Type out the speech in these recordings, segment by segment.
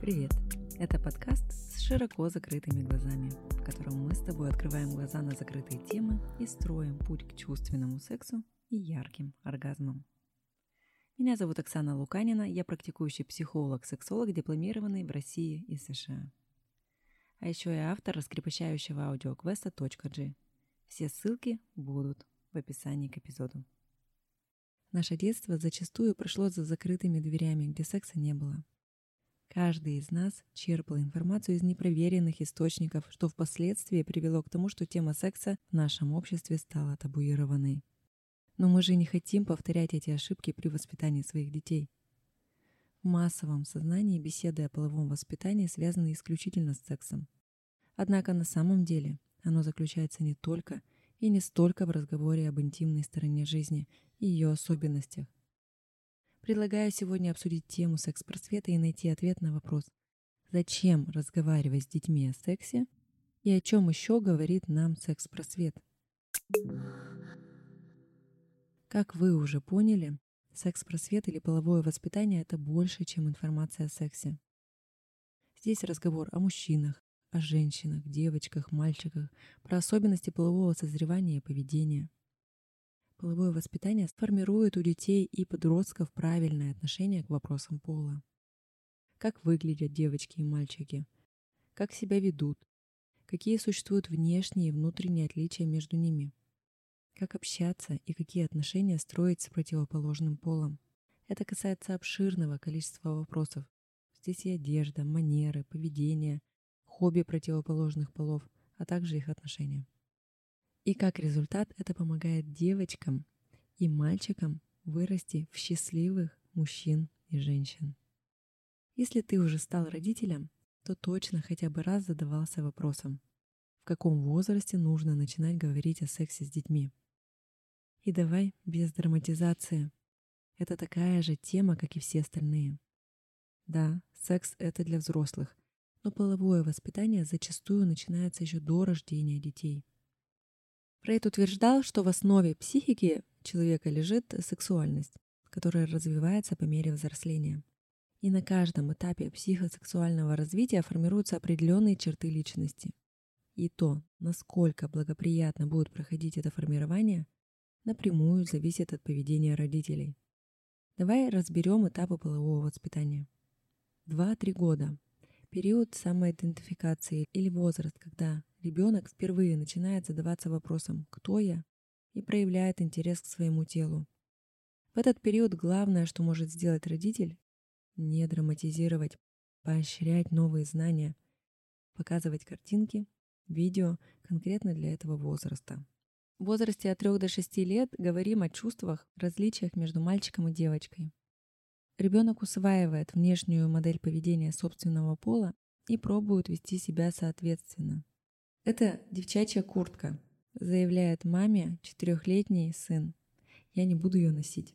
Привет! Это подкаст с широко закрытыми глазами, в котором мы с тобой открываем глаза на закрытые темы и строим путь к чувственному сексу и ярким оргазмам. Меня зовут Оксана Луканина, я практикующий психолог-сексолог, дипломированный в России и США. А еще я автор раскрепощающего аудиоквеста .g. Все ссылки будут в описании к эпизоду. Наше детство зачастую прошло за закрытыми дверями, где секса не было. Каждый из нас черпал информацию из непроверенных источников, что впоследствии привело к тому, что тема секса в нашем обществе стала табуированной. Но мы же не хотим повторять эти ошибки при воспитании своих детей. В массовом сознании беседы о половом воспитании связаны исключительно с сексом. Однако на самом деле оно заключается не только и не столько в разговоре об интимной стороне жизни и ее особенностях. Предлагаю сегодня обсудить тему секс-просвета и найти ответ на вопрос, зачем разговаривать с детьми о сексе и о чем еще говорит нам секс-просвет. Как вы уже поняли, секс-просвет или половое воспитание – это больше, чем информация о сексе. Здесь разговор о мужчинах, о женщинах, девочках, мальчиках, про особенности полового созревания и поведения. Половое воспитание сформирует у детей и подростков правильное отношение к вопросам пола. Как выглядят девочки и мальчики, как себя ведут, какие существуют внешние и внутренние отличия между ними, как общаться и какие отношения строить с противоположным полом. Это касается обширного количества вопросов. Здесь и одежда, манеры, поведение, хобби противоположных полов, а также их отношения. И как результат это помогает девочкам и мальчикам вырасти в счастливых мужчин и женщин. Если ты уже стал родителем, то точно хотя бы раз задавался вопросом, в каком возрасте нужно начинать говорить о сексе с детьми. И давай без драматизации. Это такая же тема, как и все остальные. Да, секс — это для взрослых, но половое воспитание зачастую начинается еще до рождения детей. Фрейд утверждал, что в основе психики человека лежит сексуальность, которая развивается по мере взросления. И на каждом этапе психосексуального развития формируются определенные черты личности. И то, насколько благоприятно будет проходить это формирование, напрямую зависит от поведения родителей. Давай разберем этапы полового воспитания. 2-3 года период самоидентификации или возраст, когда ребенок впервые начинает задаваться вопросом «Кто я?» и проявляет интерес к своему телу. В этот период главное, что может сделать родитель – не драматизировать, поощрять новые знания, показывать картинки, видео конкретно для этого возраста. В возрасте от 3 до 6 лет говорим о чувствах, различиях между мальчиком и девочкой. Ребенок усваивает внешнюю модель поведения собственного пола и пробует вести себя соответственно. «Это девчачья куртка», — заявляет маме четырехлетний сын. «Я не буду ее носить».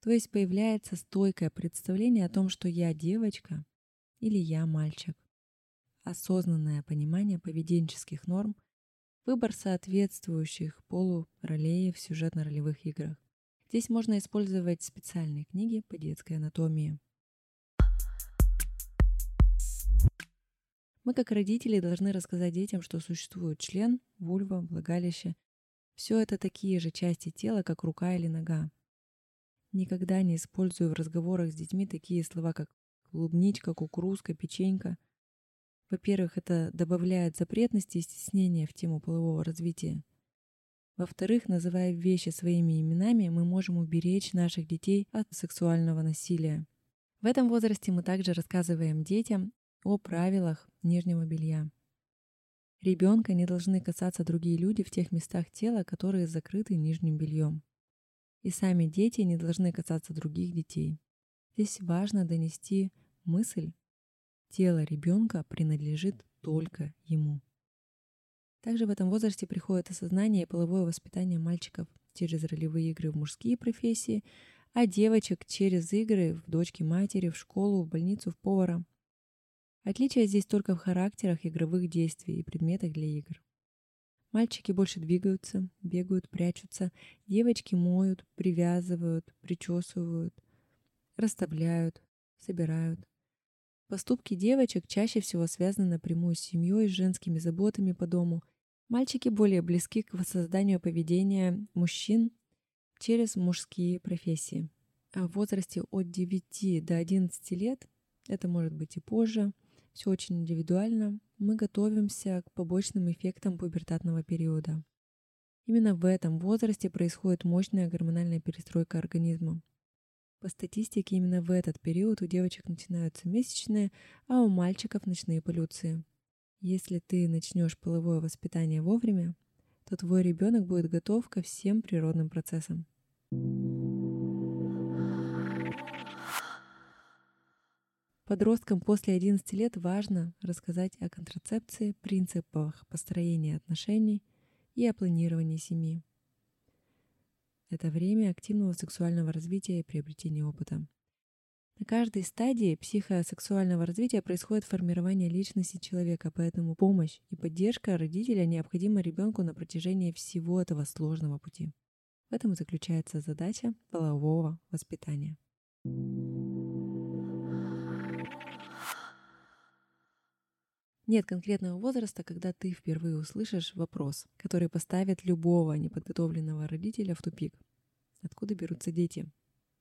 То есть появляется стойкое представление о том, что я девочка или я мальчик. Осознанное понимание поведенческих норм, выбор соответствующих полу ролей в сюжетно-ролевых играх. Здесь можно использовать специальные книги по детской анатомии. Мы, как родители, должны рассказать детям, что существует член, вульва, влагалище. Все это такие же части тела, как рука или нога. Никогда не использую в разговорах с детьми такие слова, как клубничка, кукурузка, печенька. Во-первых, это добавляет запретности и стеснения в тему полового развития. Во-вторых, называя вещи своими именами, мы можем уберечь наших детей от сексуального насилия. В этом возрасте мы также рассказываем детям о правилах нижнего белья. Ребенка не должны касаться другие люди в тех местах тела, которые закрыты нижним бельем. И сами дети не должны касаться других детей. Здесь важно донести мысль, тело ребенка принадлежит только ему. Также в этом возрасте приходит осознание и половое воспитание мальчиков через ролевые игры в мужские профессии, а девочек через игры в дочки матери, в школу, в больницу, в повара. Отличие здесь только в характерах игровых действий и предметах для игр. Мальчики больше двигаются, бегают, прячутся, девочки моют, привязывают, причесывают, расставляют, собирают. Поступки девочек чаще всего связаны напрямую с семьей, с женскими заботами по дому. Мальчики более близки к воссозданию поведения мужчин через мужские профессии. А в возрасте от 9 до 11 лет, это может быть и позже, все очень индивидуально, мы готовимся к побочным эффектам пубертатного периода. Именно в этом возрасте происходит мощная гормональная перестройка организма. По статистике, именно в этот период у девочек начинаются месячные, а у мальчиков ночные полюции. Если ты начнешь половое воспитание вовремя, то твой ребенок будет готов ко всем природным процессам. Подросткам после 11 лет важно рассказать о контрацепции, принципах построения отношений и о планировании семьи. Это время активного сексуального развития и приобретения опыта. На каждой стадии психосексуального развития происходит формирование личности человека, поэтому помощь и поддержка родителя необходима ребенку на протяжении всего этого сложного пути. В этом и заключается задача полового воспитания. Нет конкретного возраста, когда ты впервые услышишь вопрос, который поставит любого неподготовленного родителя в тупик. Откуда берутся дети?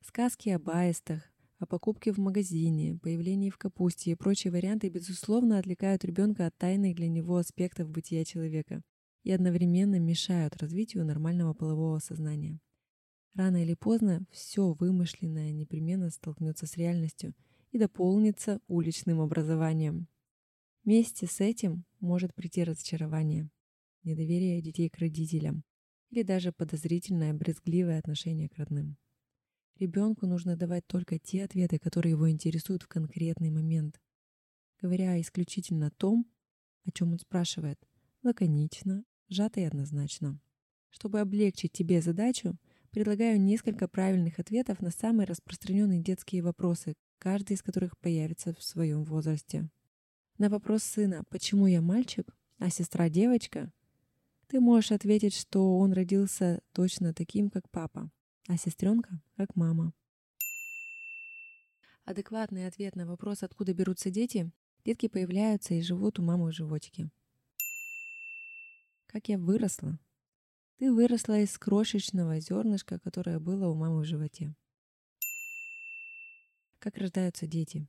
Сказки об аистах, о покупке в магазине, появлении в капусте и прочие варианты, безусловно, отвлекают ребенка от тайных для него аспектов бытия человека и одновременно мешают развитию нормального полового сознания. Рано или поздно все вымышленное непременно столкнется с реальностью и дополнится уличным образованием. Вместе с этим может прийти разочарование, недоверие детей к родителям или даже подозрительное, брезгливое отношение к родным. Ребенку нужно давать только те ответы, которые его интересуют в конкретный момент, говоря исключительно о том, о чем он спрашивает, лаконично, сжато и однозначно. Чтобы облегчить тебе задачу, предлагаю несколько правильных ответов на самые распространенные детские вопросы, каждый из которых появится в своем возрасте. На вопрос сына «Почему я мальчик?», а сестра девочка, ты можешь ответить, что он родился точно таким, как папа, а сестренка — как мама. Адекватный ответ на вопрос, откуда берутся дети, детки появляются и живут у мамы в животике. Как я выросла? Ты выросла из крошечного зернышка, которое было у мамы в животе. Как рождаются дети?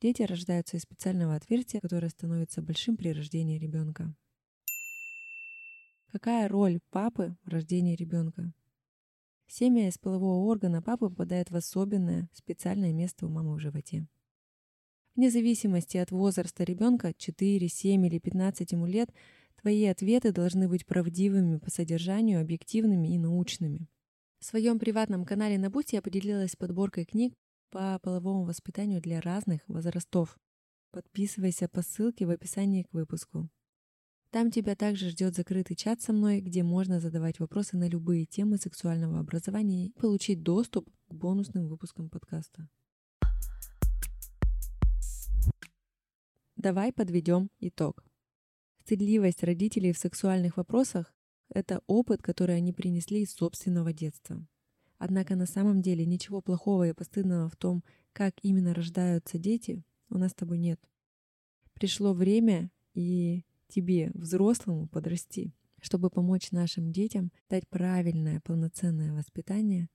Дети рождаются из специального отверстия, которое становится большим при рождении ребенка. Какая роль папы в рождении ребенка? Семя из полового органа папы попадает в особенное, специальное место у мамы в животе. Вне зависимости от возраста ребенка, 4, 7 или 15 ему лет, твои ответы должны быть правдивыми по содержанию, объективными и научными. В своем приватном канале на Бусти я поделилась подборкой книг по половому воспитанию для разных возрастов. Подписывайся по ссылке в описании к выпуску. Там тебя также ждет закрытый чат со мной, где можно задавать вопросы на любые темы сексуального образования и получить доступ к бонусным выпускам подкаста. Давай подведем итог. Стыдливость родителей в сексуальных вопросах – это опыт, который они принесли из собственного детства. Однако на самом деле ничего плохого и постыдного в том, как именно рождаются дети, у нас с тобой нет. Пришло время и тебе, взрослому, подрасти, чтобы помочь нашим детям дать правильное, полноценное воспитание.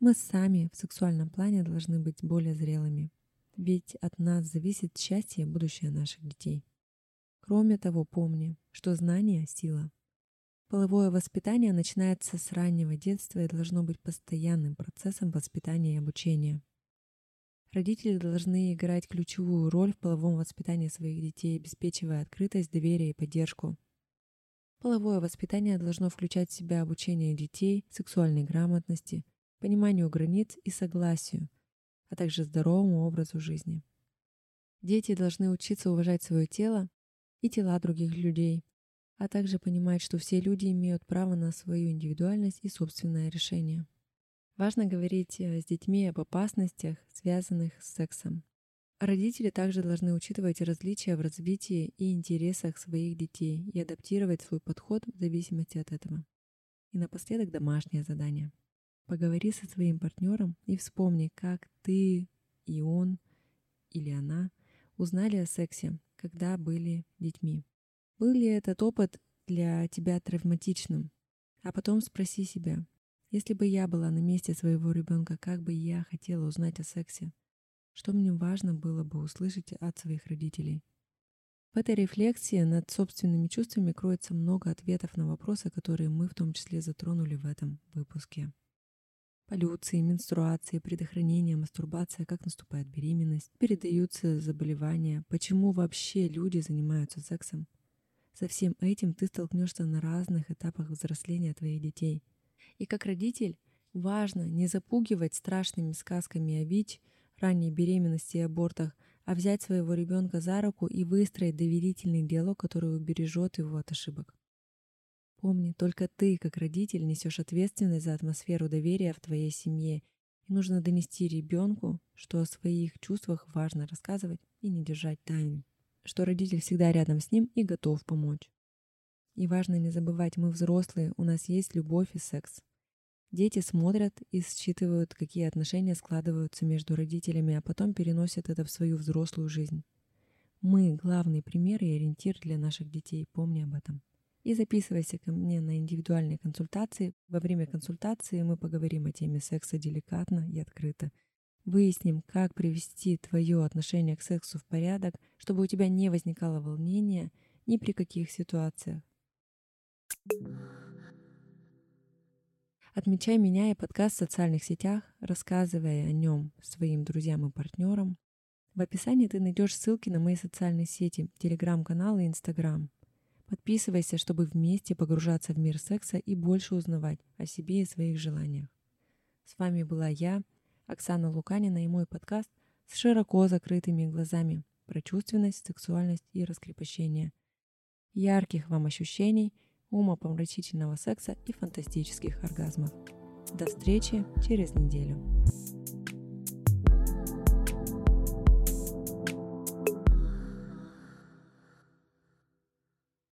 Мы сами в сексуальном плане должны быть более зрелыми, ведь от нас зависит счастье и будущее наших детей. Кроме того, помни, что знание — сила. Половое воспитание начинается с раннего детства и должно быть постоянным процессом воспитания и обучения. Родители должны играть ключевую роль в половом воспитании своих детей, обеспечивая открытость, доверие и поддержку. Половое воспитание должно включать в себя обучение детей сексуальной грамотности, пониманию границ и согласию, а также здоровому образу жизни. Дети должны учиться уважать свое тело и тела других людей, а также понимать, что все люди имеют право на свою индивидуальность и собственное решение. Важно говорить э, с детьми об опасностях, связанных с сексом. Родители также должны учитывать различия в развитии и интересах своих детей и адаптировать свой подход в зависимости от этого. И напоследок домашнее задание. Поговори со своим партнером и вспомни, как ты и он или она узнали о сексе, когда были детьми? Был ли этот опыт для тебя травматичным? А потом спроси себя, если бы я была на месте своего ребенка, как бы я хотела узнать о сексе? Что мне важно было бы услышать от своих родителей? В этой рефлексии над собственными чувствами кроется много ответов на вопросы, которые мы в том числе затронули в этом выпуске. Полюции, менструации, предохранение, мастурбация, как наступает беременность, передаются заболевания, почему вообще люди занимаются сексом. Со всем этим ты столкнешься на разных этапах взросления твоих детей. И как родитель важно не запугивать страшными сказками о ВИЧ, ранней беременности и абортах, а взять своего ребенка за руку и выстроить доверительный диалог, который убережет его от ошибок. Помни, только ты, как родитель, несешь ответственность за атмосферу доверия в твоей семье. И нужно донести ребенку, что о своих чувствах важно рассказывать и не держать тайны. Что родитель всегда рядом с ним и готов помочь. И важно не забывать, мы взрослые, у нас есть любовь и секс. Дети смотрят и считывают, какие отношения складываются между родителями, а потом переносят это в свою взрослую жизнь. Мы — главный пример и ориентир для наших детей, помни об этом. И записывайся ко мне на индивидуальные консультации. Во время консультации мы поговорим о теме секса деликатно и открыто. Выясним, как привести твое отношение к сексу в порядок, чтобы у тебя не возникало волнения ни при каких ситуациях. Отмечай меня и подкаст в социальных сетях, рассказывая о нем своим друзьям и партнерам. В описании ты найдешь ссылки на мои социальные сети, телеграм-канал и инстаграм. Подписывайся, чтобы вместе погружаться в мир секса и больше узнавать о себе и своих желаниях. С вами была я, Оксана Луканина и мой подкаст с широко закрытыми глазами про чувственность, сексуальность и раскрепощение. Ярких вам ощущений – умопомрачительного секса и фантастических оргазмов. До встречи через неделю.